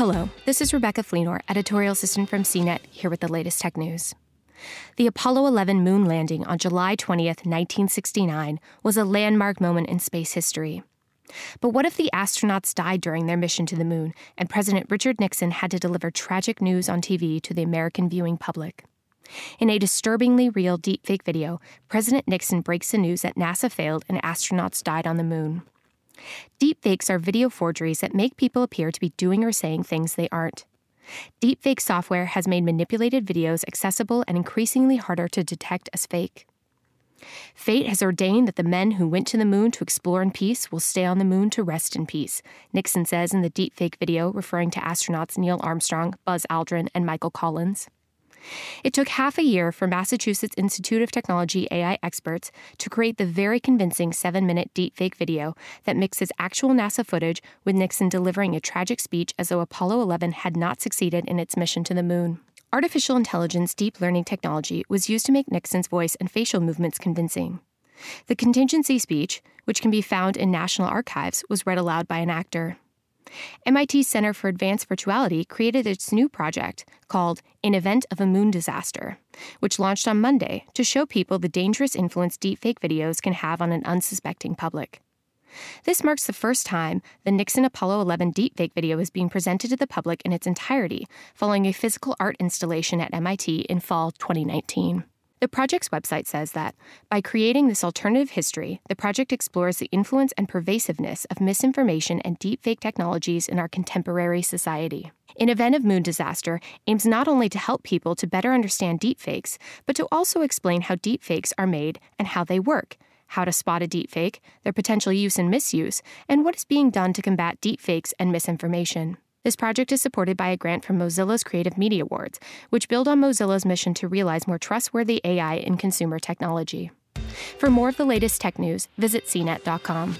Hello, this is Rebecca Fleenor, editorial assistant from CNET, here with the latest tech news. The Apollo 11 moon landing on July 20th, 1969, was a landmark moment in space history. But what if the astronauts died during their mission to the moon and President Richard Nixon had to deliver tragic news on TV to the American viewing public? In a disturbingly real deepfake video, President Nixon breaks the news that NASA failed and astronauts died on the moon. Deepfakes are video forgeries that make people appear to be doing or saying things they aren't. Deepfake software has made manipulated videos accessible and increasingly harder to detect as fake. Fate has ordained that the men who went to the moon to explore in peace will stay on the moon to rest in peace, Nixon says in the deepfake video referring to astronauts Neil Armstrong, Buzz Aldrin, and Michael Collins. It took half a year for Massachusetts Institute of Technology AI experts to create the very convincing seven minute deepfake video that mixes actual NASA footage with Nixon delivering a tragic speech as though Apollo 11 had not succeeded in its mission to the moon. Artificial intelligence deep learning technology was used to make Nixon's voice and facial movements convincing. The contingency speech, which can be found in National Archives, was read aloud by an actor. MIT Center for Advanced Virtuality created its new project called In Event of a Moon Disaster, which launched on Monday to show people the dangerous influence deepfake videos can have on an unsuspecting public. This marks the first time the Nixon Apollo 11 deepfake video is being presented to the public in its entirety, following a physical art installation at MIT in fall 2019. The project's website says that by creating this alternative history, the project explores the influence and pervasiveness of misinformation and deepfake technologies in our contemporary society. In Event of Moon Disaster aims not only to help people to better understand deepfakes, but to also explain how deepfakes are made and how they work, how to spot a deepfake, their potential use and misuse, and what is being done to combat deepfakes and misinformation. This project is supported by a grant from Mozilla's Creative Media Awards, which build on Mozilla's mission to realize more trustworthy AI in consumer technology. For more of the latest tech news, visit cnet.com.